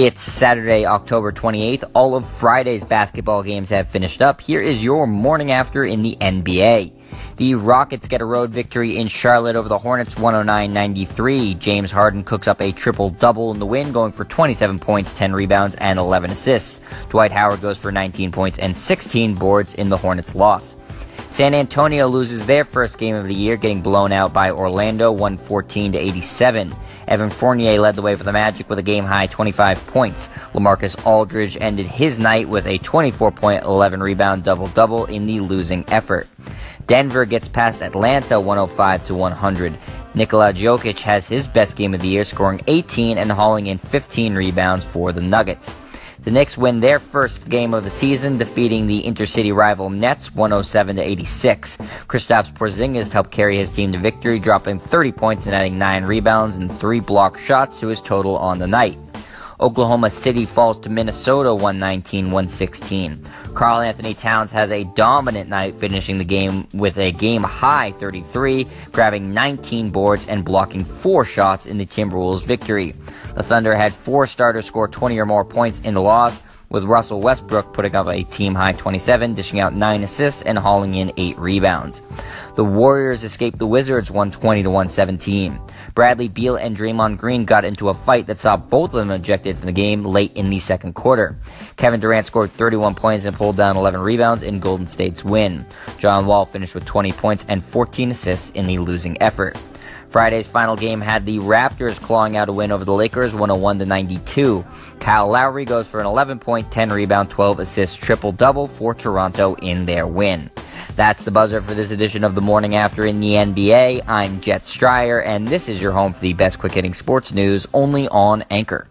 It's Saturday, October 28th. All of Friday's basketball games have finished up. Here is your morning after in the NBA. The Rockets get a road victory in Charlotte over the Hornets 109-93. James Harden cooks up a triple-double in the win, going for 27 points, 10 rebounds, and 11 assists. Dwight Howard goes for 19 points and 16 boards in the Hornets' loss. San Antonio loses their first game of the year, getting blown out by Orlando 114 to 87. Evan Fournier led the way for the Magic with a game high 25 points. Lamarcus Aldridge ended his night with a 24 point, 11 rebound double double in the losing effort. Denver gets past Atlanta 105 to 100. Nikola Jokic has his best game of the year, scoring 18 and hauling in 15 rebounds for the Nuggets. The Knicks win their first game of the season, defeating the intercity rival Nets 107 to 86. Kristaps Porzingis helped carry his team to victory, dropping 30 points and adding 9 rebounds and 3 block shots to his total on the night. Oklahoma City falls to Minnesota 119-116. Karl-Anthony Towns has a dominant night finishing the game with a game high 33, grabbing 19 boards and blocking 4 shots in the Timberwolves victory. The Thunder had 4 starters score 20 or more points in the loss, with Russell Westbrook putting up a team high 27, dishing out 9 assists and hauling in 8 rebounds. The Warriors escaped the Wizards 120 to 117. Bradley Beal and Draymond Green got into a fight that saw both of them ejected from the game late in the second quarter. Kevin Durant scored 31 points and pulled down 11 rebounds in Golden State's win. John Wall finished with 20 points and 14 assists in the losing effort. Friday's final game had the Raptors clawing out a win over the Lakers 101 to 92. Kyle Lowry goes for an 11 point, 10 rebound, 12 assist triple double for Toronto in their win. That's the buzzer for this edition of the morning after in the NBA. I'm Jet Stryer, and this is your home for the best quick hitting sports news only on Anchor.